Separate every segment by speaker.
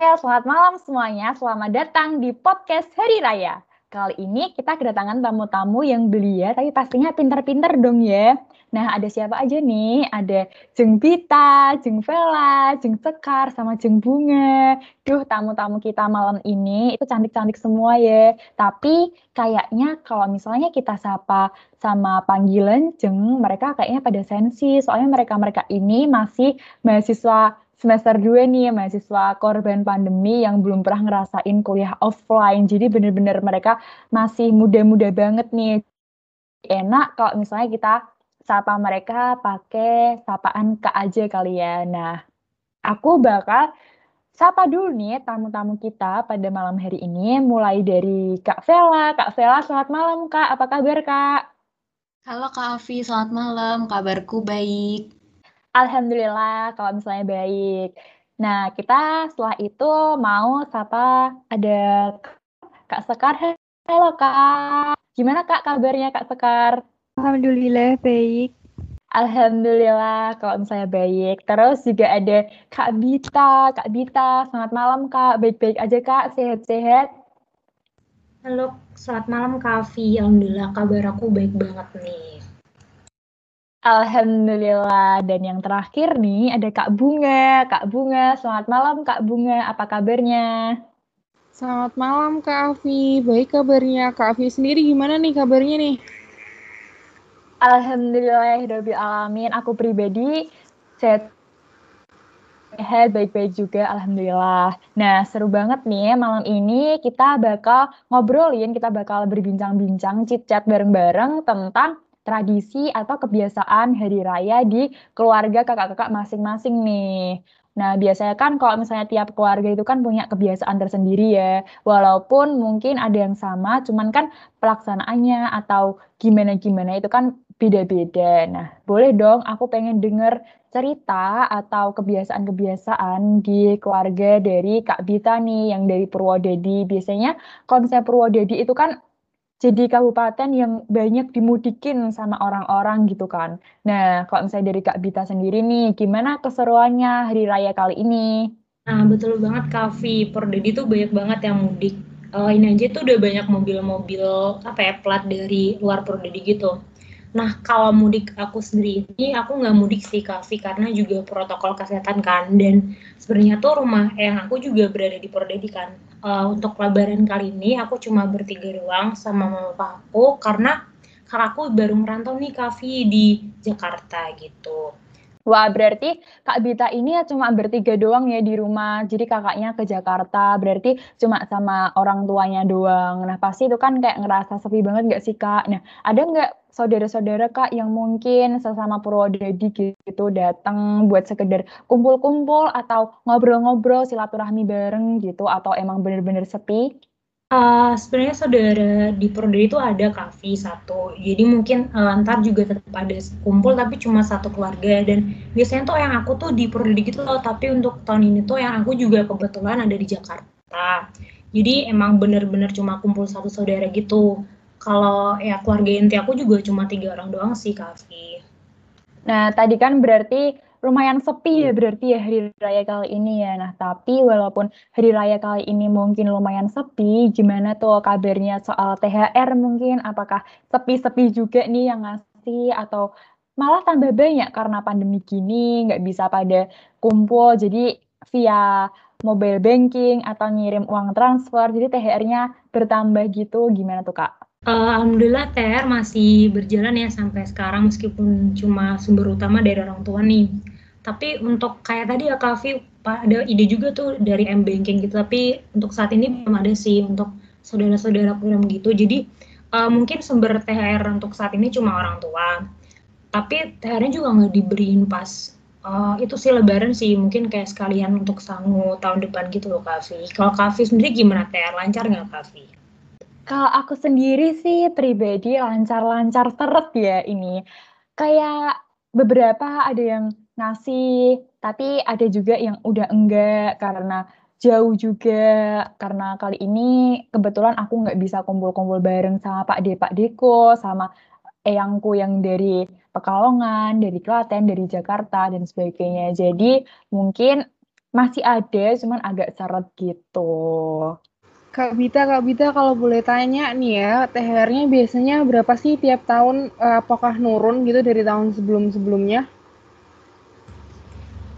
Speaker 1: selamat malam semuanya. Selamat datang di podcast Hari Raya. Kali ini kita kedatangan tamu-tamu yang belia, tapi pastinya pinter-pinter dong ya. Nah, ada siapa aja nih? Ada Jeng Bita, Jeng Vela, Jeng Sekar, sama Jeng Bunga. Duh, tamu-tamu kita malam ini itu cantik-cantik semua ya. Tapi kayaknya kalau misalnya kita sapa sama panggilan Jeng, mereka kayaknya pada sensi. Soalnya mereka-mereka ini masih mahasiswa semester 2 nih mahasiswa korban pandemi yang belum pernah ngerasain kuliah offline. Jadi bener-bener mereka masih muda-muda banget nih. Enak kalau misalnya kita sapa mereka pakai sapaan Kak aja kali ya. Nah, aku bakal sapa dulu nih tamu-tamu kita pada malam hari ini mulai dari Kak Vela. Kak Vela, selamat malam Kak. Apa kabar Kak?
Speaker 2: Halo Kak Afi, selamat malam. Kabarku baik.
Speaker 1: Alhamdulillah kalau misalnya baik. Nah, kita setelah itu mau sapa ada Kak Sekar. Halo Kak. Gimana Kak kabarnya Kak Sekar?
Speaker 3: Alhamdulillah baik.
Speaker 1: Alhamdulillah kalau misalnya baik. Terus juga ada Kak Bita. Kak Bita, selamat malam Kak. Baik-baik aja Kak, sehat-sehat.
Speaker 4: Halo, selamat malam Kak Afi. Alhamdulillah kabar aku baik banget nih.
Speaker 1: Alhamdulillah. Dan yang terakhir nih ada Kak Bunga. Kak Bunga, selamat malam Kak Bunga. Apa kabarnya?
Speaker 3: Selamat malam Kak Afi. Baik kabarnya. Kak Afi sendiri gimana nih kabarnya nih?
Speaker 1: Alhamdulillah, alamin. Aku pribadi sehat sehat, baik-baik juga, Alhamdulillah. Nah, seru banget nih malam ini kita bakal ngobrolin, kita bakal berbincang-bincang, chit-chat bareng-bareng tentang tradisi atau kebiasaan hari raya di keluarga kakak-kakak masing-masing nih. Nah, biasanya kan kalau misalnya tiap keluarga itu kan punya kebiasaan tersendiri ya. Walaupun mungkin ada yang sama, cuman kan pelaksanaannya atau gimana-gimana itu kan beda-beda. Nah, boleh dong aku pengen denger cerita atau kebiasaan-kebiasaan di keluarga dari Kak Bita nih yang dari Purwodadi. Biasanya kalau misalnya Purwodadi itu kan jadi kabupaten yang banyak dimudikin sama orang-orang gitu kan. Nah, kalau misalnya dari Kak Bita sendiri nih, gimana keseruannya hari raya kali ini?
Speaker 4: Nah, betul banget Kak Vi. Pordedi tuh banyak banget yang mudik. Uh, ini aja tuh udah banyak mobil-mobil apa ya plat dari luar Pordedi gitu. Nah, kalau mudik aku sendiri ini, aku nggak mudik sih, Kavi, karena juga protokol kesehatan kan. Dan sebenarnya tuh rumah yang aku juga berada di Pordedi kan uh, untuk lebaran kali ini aku cuma bertiga doang sama mama papaku karena kakakku baru merantau nih Kavi di Jakarta gitu.
Speaker 1: Wah, berarti Kak Bita ini ya cuma bertiga doang ya di rumah. Jadi kakaknya ke Jakarta, berarti cuma sama orang tuanya doang. Nah, pasti itu kan kayak ngerasa sepi banget gak sih, Kak? Nah, ada nggak saudara-saudara Kak yang mungkin sesama Purwodadi gitu datang buat sekedar kumpul-kumpul atau ngobrol-ngobrol silaturahmi bareng gitu atau emang bener-bener sepi?
Speaker 4: Uh, sebenarnya saudara di Purwodadi itu ada kafe satu, jadi mungkin uh, ntar juga tetap ada kumpul tapi cuma satu keluarga. Dan biasanya tuh yang aku tuh di Purwodadi gitu loh, tapi untuk tahun ini tuh yang aku juga kebetulan ada di Jakarta, jadi emang bener-bener cuma kumpul satu saudara gitu kalau ya keluarga inti aku juga cuma tiga orang doang sih Kavi.
Speaker 1: Nah tadi kan berarti lumayan sepi ya berarti ya hari raya kali ini ya. Nah tapi walaupun hari raya kali ini mungkin lumayan sepi, gimana tuh kabarnya soal THR mungkin? Apakah sepi-sepi juga nih yang ngasih atau malah tambah banyak karena pandemi gini nggak bisa pada kumpul jadi via mobile banking atau ngirim uang transfer jadi THR-nya bertambah gitu gimana tuh kak?
Speaker 4: Alhamdulillah TR masih berjalan ya sampai sekarang meskipun cuma sumber utama dari orang tua nih. Tapi untuk kayak tadi ya Kavi, ada ide juga tuh dari M Banking gitu. Tapi untuk saat ini belum ada sih untuk saudara-saudara program gitu. Jadi uh, mungkin sumber THR untuk saat ini cuma orang tua. Tapi THR-nya juga nggak diberiin pas uh, itu sih lebaran sih mungkin kayak sekalian untuk sangu tahun depan gitu loh Kavi. Kalau Kavi sendiri gimana THR lancar nggak Kavi?
Speaker 1: Kalau aku sendiri sih pribadi lancar-lancar teret ya ini. Kayak beberapa ada yang ngasih, tapi ada juga yang udah enggak karena jauh juga. Karena kali ini kebetulan aku nggak bisa kumpul-kumpul bareng sama Pak De, Pak Deko, sama eyangku yang dari Pekalongan, dari Klaten, dari Jakarta, dan sebagainya. Jadi mungkin masih ada, cuman agak seret gitu.
Speaker 3: Kak Bita, Kak Bita kalau boleh tanya nih ya, THR-nya biasanya berapa sih tiap tahun? Eh, apakah nurun gitu dari tahun sebelum-sebelumnya?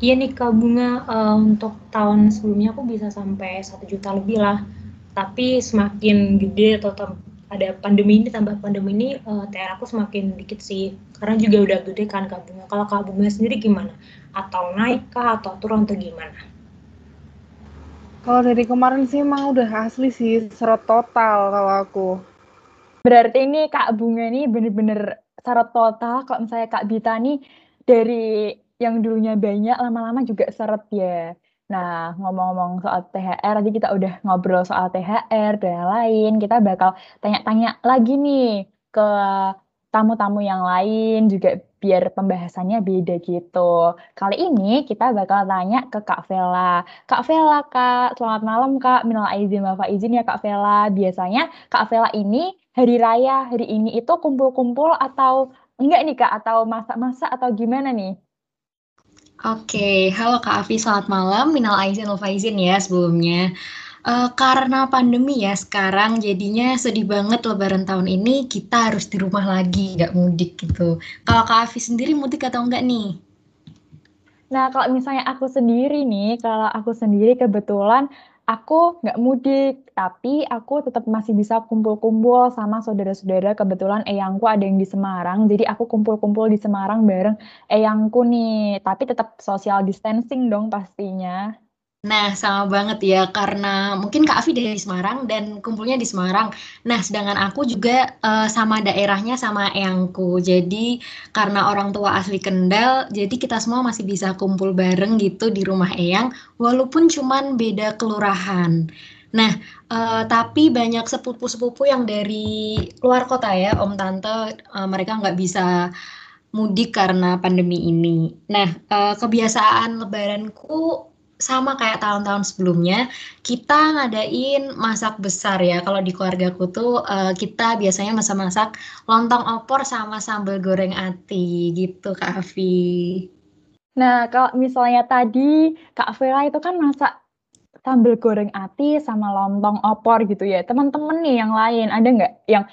Speaker 4: Iya nih Kak Bunga, uh, untuk tahun sebelumnya aku bisa sampai satu juta lebih lah. Tapi semakin gede atau ada pandemi ini tambah pandemi ini uh, eh, TR aku semakin dikit sih. Karena juga udah gede kan Kak Bunga. Kalau Kak Bunga sendiri gimana? Atau naik kah atau turun atau gimana?
Speaker 3: Kalau dari kemarin sih emang udah asli sih serot total kalau aku.
Speaker 1: Berarti ini Kak Bunga ini bener-bener serot total. Kalau misalnya Kak Bita nih dari yang dulunya banyak lama-lama juga seret ya. Nah, ngomong-ngomong soal THR, tadi kita udah ngobrol soal THR dan lain, kita bakal tanya-tanya lagi nih ke tamu-tamu yang lain juga biar pembahasannya beda gitu. Kali ini kita bakal tanya ke Kak Vela. Kak Vela, Kak, selamat malam Kak. Minal aizin wa izin ya Kak Vela. Biasanya Kak Vela ini hari raya, hari ini itu kumpul-kumpul atau enggak nih Kak? Atau masak-masak atau gimana nih?
Speaker 2: Oke, halo Kak Afi, selamat malam. Minal aizin wal faizin ya sebelumnya. Uh, karena pandemi ya sekarang jadinya sedih banget lebaran tahun ini kita harus di rumah lagi, nggak mudik gitu. Kalau Kak Afi sendiri mudik atau enggak nih?
Speaker 1: Nah, kalau misalnya aku sendiri nih, kalau aku sendiri kebetulan aku nggak mudik, tapi aku tetap masih bisa kumpul-kumpul sama saudara-saudara. Kebetulan eyangku ada yang di Semarang, jadi aku kumpul-kumpul di Semarang bareng eyangku nih. Tapi tetap social distancing dong pastinya.
Speaker 2: Nah, sama banget ya, karena mungkin Kak Afi dari Semarang dan kumpulnya di Semarang. Nah, sedangkan aku juga uh, sama daerahnya sama Eyangku. Jadi, karena orang tua asli Kendal, jadi kita semua masih bisa kumpul bareng gitu di rumah Eyang, walaupun cuman beda kelurahan. Nah, uh, tapi banyak sepupu-sepupu yang dari luar kota ya, Om Tante, uh, mereka nggak bisa mudik karena pandemi ini. Nah, uh, kebiasaan lebaranku sama kayak tahun-tahun sebelumnya, kita ngadain masak besar ya. Kalau di keluargaku tuh uh, kita biasanya masak-masak lontong opor sama sambal goreng ati gitu Kak Afi.
Speaker 1: Nah, kalau misalnya tadi Kak Vera itu kan masak sambal goreng ati sama lontong opor gitu ya. Teman-teman nih yang lain ada nggak yang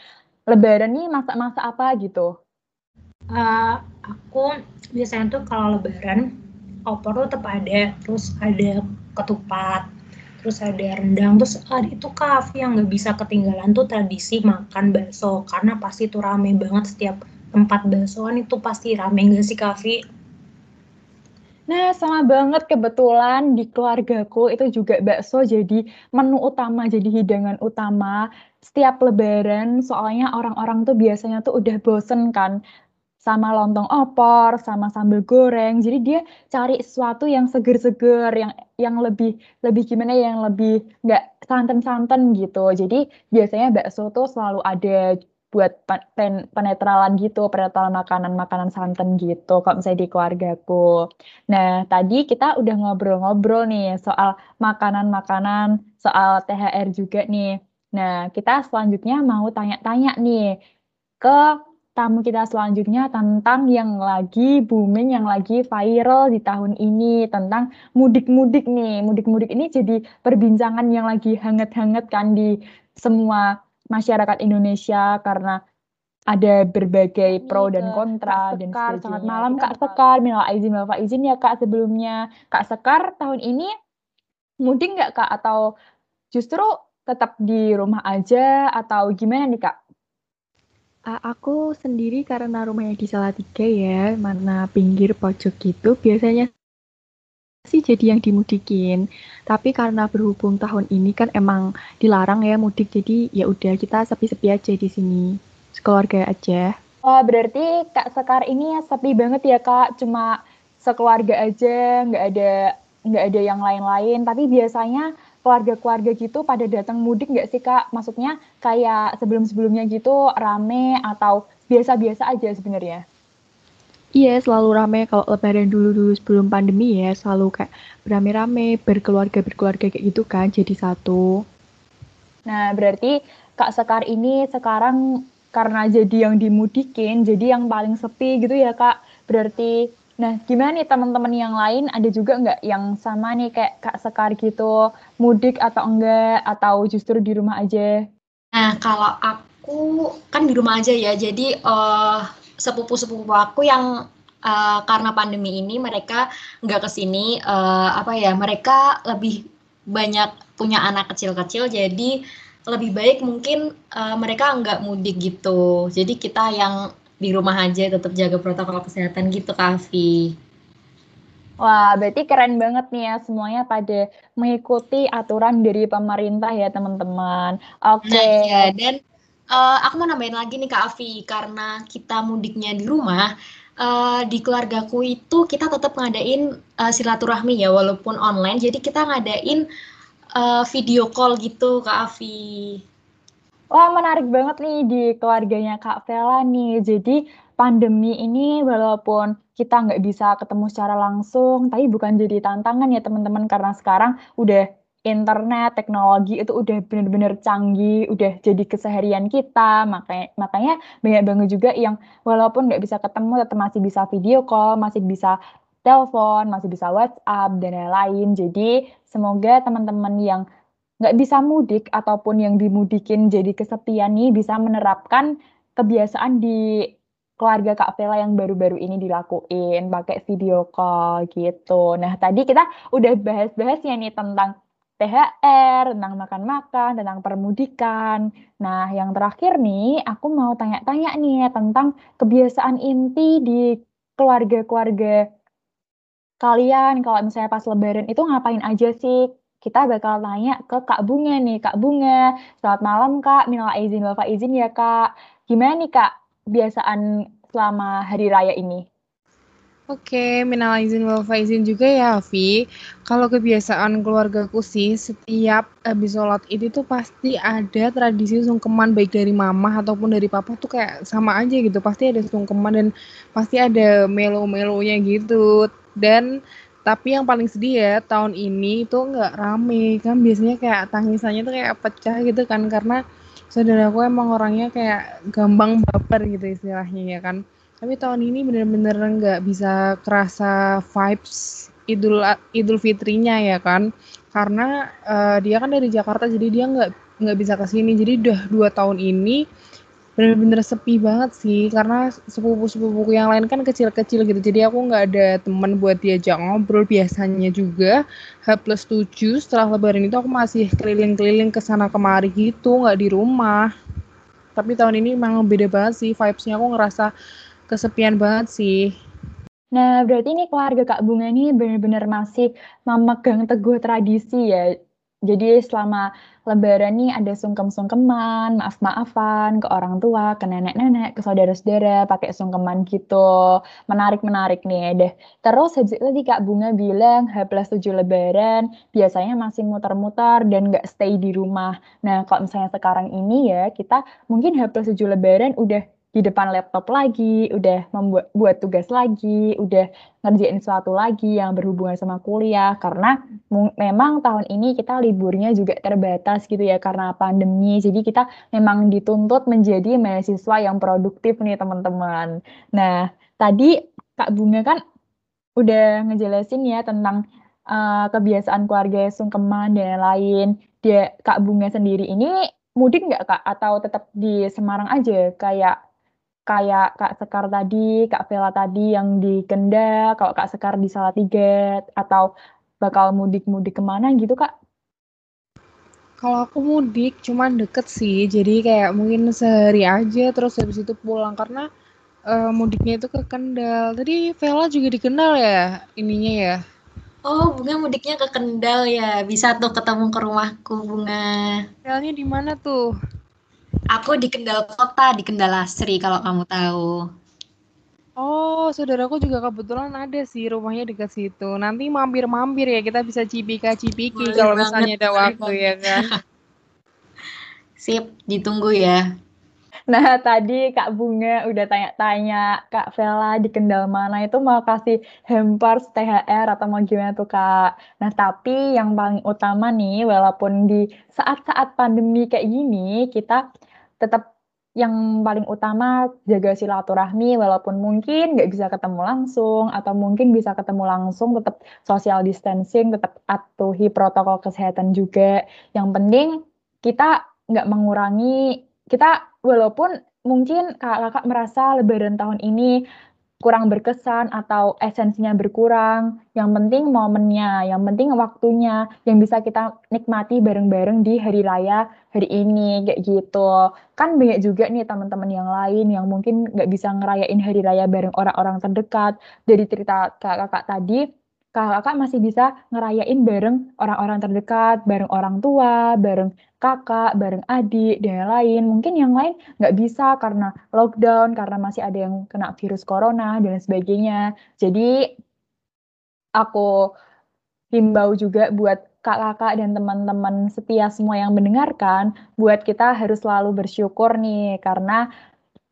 Speaker 1: lebaran nih masak-masak apa gitu?
Speaker 4: Uh, aku biasanya tuh kalau lebaran opor tuh tetap ada terus ada ketupat terus ada rendang terus ada itu kafe yang nggak bisa ketinggalan tuh tradisi makan bakso karena pasti tuh rame banget setiap tempat baksoan itu pasti rame nggak sih kafe
Speaker 1: Nah, sama banget kebetulan di keluargaku itu juga bakso jadi menu utama, jadi hidangan utama setiap lebaran. Soalnya orang-orang tuh biasanya tuh udah bosen kan sama lontong opor, sama sambal goreng. Jadi dia cari sesuatu yang seger-seger, yang yang lebih lebih gimana ya, yang lebih nggak santan-santan gitu. Jadi biasanya bakso tuh selalu ada buat pen, penetralan gitu, penetralan makanan-makanan santan gitu, kalau misalnya di keluargaku. Nah, tadi kita udah ngobrol-ngobrol nih soal makanan-makanan, soal THR juga nih. Nah, kita selanjutnya mau tanya-tanya nih ke tamu kita selanjutnya tentang yang lagi booming, yang lagi viral di tahun ini tentang mudik-mudik nih. Mudik-mudik ini jadi perbincangan yang lagi hangat-hangat kan di semua masyarakat Indonesia karena ada berbagai pro dan kontra Kak dan Sekar, Selamat malam Kak Sekar, minal izin Bapak izin ya Kak sebelumnya. Kak Sekar tahun ini mudik nggak Kak atau justru tetap di rumah aja atau gimana nih Kak?
Speaker 5: Aku sendiri karena rumahnya di Salatiga ya, mana pinggir pojok gitu, biasanya sih jadi yang dimudikin. Tapi karena berhubung tahun ini kan emang dilarang ya mudik, jadi ya udah kita sepi-sepi aja di sini, sekeluarga aja.
Speaker 1: Oh, berarti Kak Sekar ini sepi banget ya Kak, cuma sekeluarga aja, nggak ada nggak ada yang lain-lain. Tapi biasanya keluarga-keluarga gitu pada datang mudik nggak sih kak? Maksudnya kayak sebelum-sebelumnya gitu rame atau biasa-biasa aja sebenarnya?
Speaker 5: Iya, selalu rame kalau lebaran dulu-dulu sebelum pandemi ya, selalu kayak berame-rame, berkeluarga-berkeluarga kayak gitu kan, jadi satu.
Speaker 1: Nah, berarti Kak Sekar ini sekarang karena jadi yang dimudikin, jadi yang paling sepi gitu ya Kak. Berarti Nah, gimana nih teman-teman yang lain? Ada juga nggak yang sama nih kayak Kak Sekar gitu, mudik atau enggak, atau justru di rumah aja?
Speaker 2: Nah, kalau aku kan di rumah aja ya, jadi uh, sepupu-sepupu aku yang uh, karena pandemi ini mereka nggak ke sini, uh, apa ya, mereka lebih banyak punya anak kecil-kecil, jadi lebih baik mungkin uh, mereka nggak mudik gitu. Jadi kita yang di rumah aja tetap jaga protokol kesehatan gitu Kak Afi.
Speaker 1: Wah, berarti keren banget nih ya semuanya pada mengikuti aturan dari pemerintah ya teman-teman. Oke. Okay.
Speaker 2: Nah, ya, dan uh, aku mau nambahin lagi nih Kak Afi, karena kita mudiknya di rumah, uh, di keluargaku itu kita tetap ngadain uh, silaturahmi ya, walaupun online. Jadi kita ngadain uh, video call gitu Kak Afi.
Speaker 1: Wah, menarik banget nih di keluarganya Kak Vela nih. Jadi pandemi ini walaupun kita nggak bisa ketemu secara langsung, tapi bukan jadi tantangan ya teman-teman karena sekarang udah internet, teknologi itu udah bener-bener canggih, udah jadi keseharian kita. Makanya makanya banyak banget juga yang walaupun nggak bisa ketemu tetap masih bisa video call, masih bisa telepon, masih bisa WhatsApp dan lain-lain. Jadi semoga teman-teman yang nggak bisa mudik ataupun yang dimudikin jadi kesepian nih bisa menerapkan kebiasaan di keluarga Kak Vela yang baru-baru ini dilakuin pakai video call gitu. Nah tadi kita udah bahas-bahas ya nih tentang THR, tentang makan-makan, tentang permudikan. Nah yang terakhir nih aku mau tanya-tanya nih tentang kebiasaan inti di keluarga-keluarga kalian kalau misalnya pas lebaran itu ngapain aja sih? Kita bakal tanya ke Kak Bunga nih. Kak Bunga, selamat malam Kak. Minal izin wal izin ya Kak. Gimana nih Kak kebiasaan selama hari raya ini?
Speaker 3: Oke, minal izin wal faizin juga ya, Afi. Kalau kebiasaan keluargaku sih, setiap habis sholat itu tuh pasti ada tradisi sungkeman baik dari mama ataupun dari papa tuh kayak sama aja gitu. Pasti ada sungkeman dan pasti ada melo-melonya gitu. Dan tapi yang paling sedih ya tahun ini itu nggak rame. Kan biasanya kayak tangisannya tuh kayak pecah gitu kan karena saudaraku emang orangnya kayak gampang baper gitu istilahnya ya kan. Tapi tahun ini bener-bener nggak bisa kerasa vibes idul idul fitrinya ya kan. Karena uh, dia kan dari Jakarta jadi dia nggak nggak bisa ke sini. Jadi udah dua tahun ini bener-bener sepi banget sih karena sepupu-sepupuku yang lain kan kecil-kecil gitu. Jadi aku nggak ada teman buat diajak ngobrol biasanya juga. H plus 7 setelah lebaran itu aku masih keliling-keliling ke sana kemari gitu nggak di rumah. Tapi tahun ini memang beda banget sih vibesnya aku ngerasa kesepian banget sih.
Speaker 1: Nah, berarti ini keluarga Kak Bunga ini benar-benar masih memegang teguh tradisi ya. Jadi selama lebaran nih ada sungkem-sungkeman, maaf-maafan ke orang tua, ke nenek-nenek, ke saudara-saudara, pakai sungkeman gitu. Menarik-menarik nih deh. Terus habis itu tadi Kak Bunga bilang H plus 7 lebaran biasanya masih muter-muter dan nggak stay di rumah. Nah kalau misalnya sekarang ini ya kita mungkin H plus 7 lebaran udah di depan laptop lagi, udah membuat buat tugas lagi, udah ngerjain sesuatu lagi yang berhubungan sama kuliah karena memang tahun ini kita liburnya juga terbatas gitu ya karena pandemi. Jadi kita memang dituntut menjadi mahasiswa yang produktif nih teman-teman. Nah, tadi Kak Bunga kan udah ngejelasin ya tentang uh, kebiasaan keluarga sungkeman dan lain. Dia Kak Bunga sendiri ini mudik nggak Kak atau tetap di Semarang aja kayak kayak Kak Sekar tadi, Kak Vela tadi yang di Kendal, kalau Kak Sekar di Salatiga, atau bakal mudik-mudik ke mana gitu Kak?
Speaker 3: Kalau aku mudik cuman deket sih, jadi kayak mungkin sehari aja terus habis itu pulang karena uh, mudiknya itu ke Kendal. Tadi Vela juga di Kendal ya ininya ya?
Speaker 2: Oh, Bunga mudiknya ke Kendal ya. Bisa tuh ketemu ke rumahku, Bunga.
Speaker 3: Kendalnya di mana tuh?
Speaker 2: Aku di Kendal Kota, di Kendal Asri kalau kamu tahu.
Speaker 3: Oh, saudaraku juga kebetulan ada sih rumahnya dekat situ. Nanti mampir-mampir ya, kita bisa cipika-cipiki kalau misalnya ada waktu ya kan.
Speaker 2: Sip, ditunggu ya.
Speaker 1: Nah, tadi Kak Bunga udah tanya-tanya Kak Vela di Kendal mana itu mau kasih hampers THR atau mau gimana tuh Kak. Nah, tapi yang paling utama nih, walaupun di saat-saat pandemi kayak gini, kita tetap yang paling utama jaga silaturahmi walaupun mungkin nggak bisa ketemu langsung atau mungkin bisa ketemu langsung tetap social distancing tetap atuhi protokol kesehatan juga. Yang penting kita nggak mengurangi kita walaupun mungkin kakak-kakak merasa lebaran tahun ini kurang berkesan atau esensinya berkurang. Yang penting momennya, yang penting waktunya yang bisa kita nikmati bareng-bareng di hari raya hari ini kayak gitu. Kan banyak juga nih teman-teman yang lain yang mungkin nggak bisa ngerayain hari raya bareng orang-orang terdekat. Dari cerita kakak-kakak tadi, kakak-kakak masih bisa ngerayain bareng orang-orang terdekat, bareng orang tua, bareng kakak, bareng adik, dan lain. Mungkin yang lain nggak bisa karena lockdown, karena masih ada yang kena virus corona, dan sebagainya. Jadi, aku himbau juga buat kakak-kakak dan teman-teman setia semua yang mendengarkan, buat kita harus selalu bersyukur nih, karena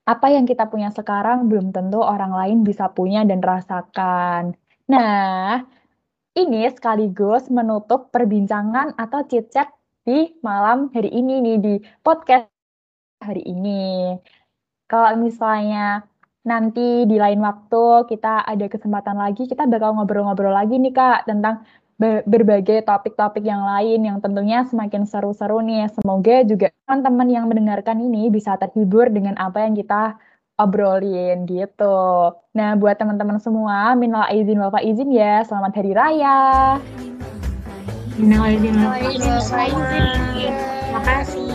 Speaker 1: apa yang kita punya sekarang belum tentu orang lain bisa punya dan rasakan. Nah, ini sekaligus menutup perbincangan atau chit-chat di malam hari ini nih di podcast hari ini. Kalau misalnya nanti di lain waktu kita ada kesempatan lagi, kita bakal ngobrol-ngobrol lagi nih Kak tentang berbagai topik-topik yang lain yang tentunya semakin seru-seru nih. Semoga juga teman-teman yang mendengarkan ini bisa terhibur dengan apa yang kita obrolin gitu. Nah, buat teman-teman semua, minal izin wal izin ya. Selamat hari raya.
Speaker 4: Minal izin wal izin. Terima kasih.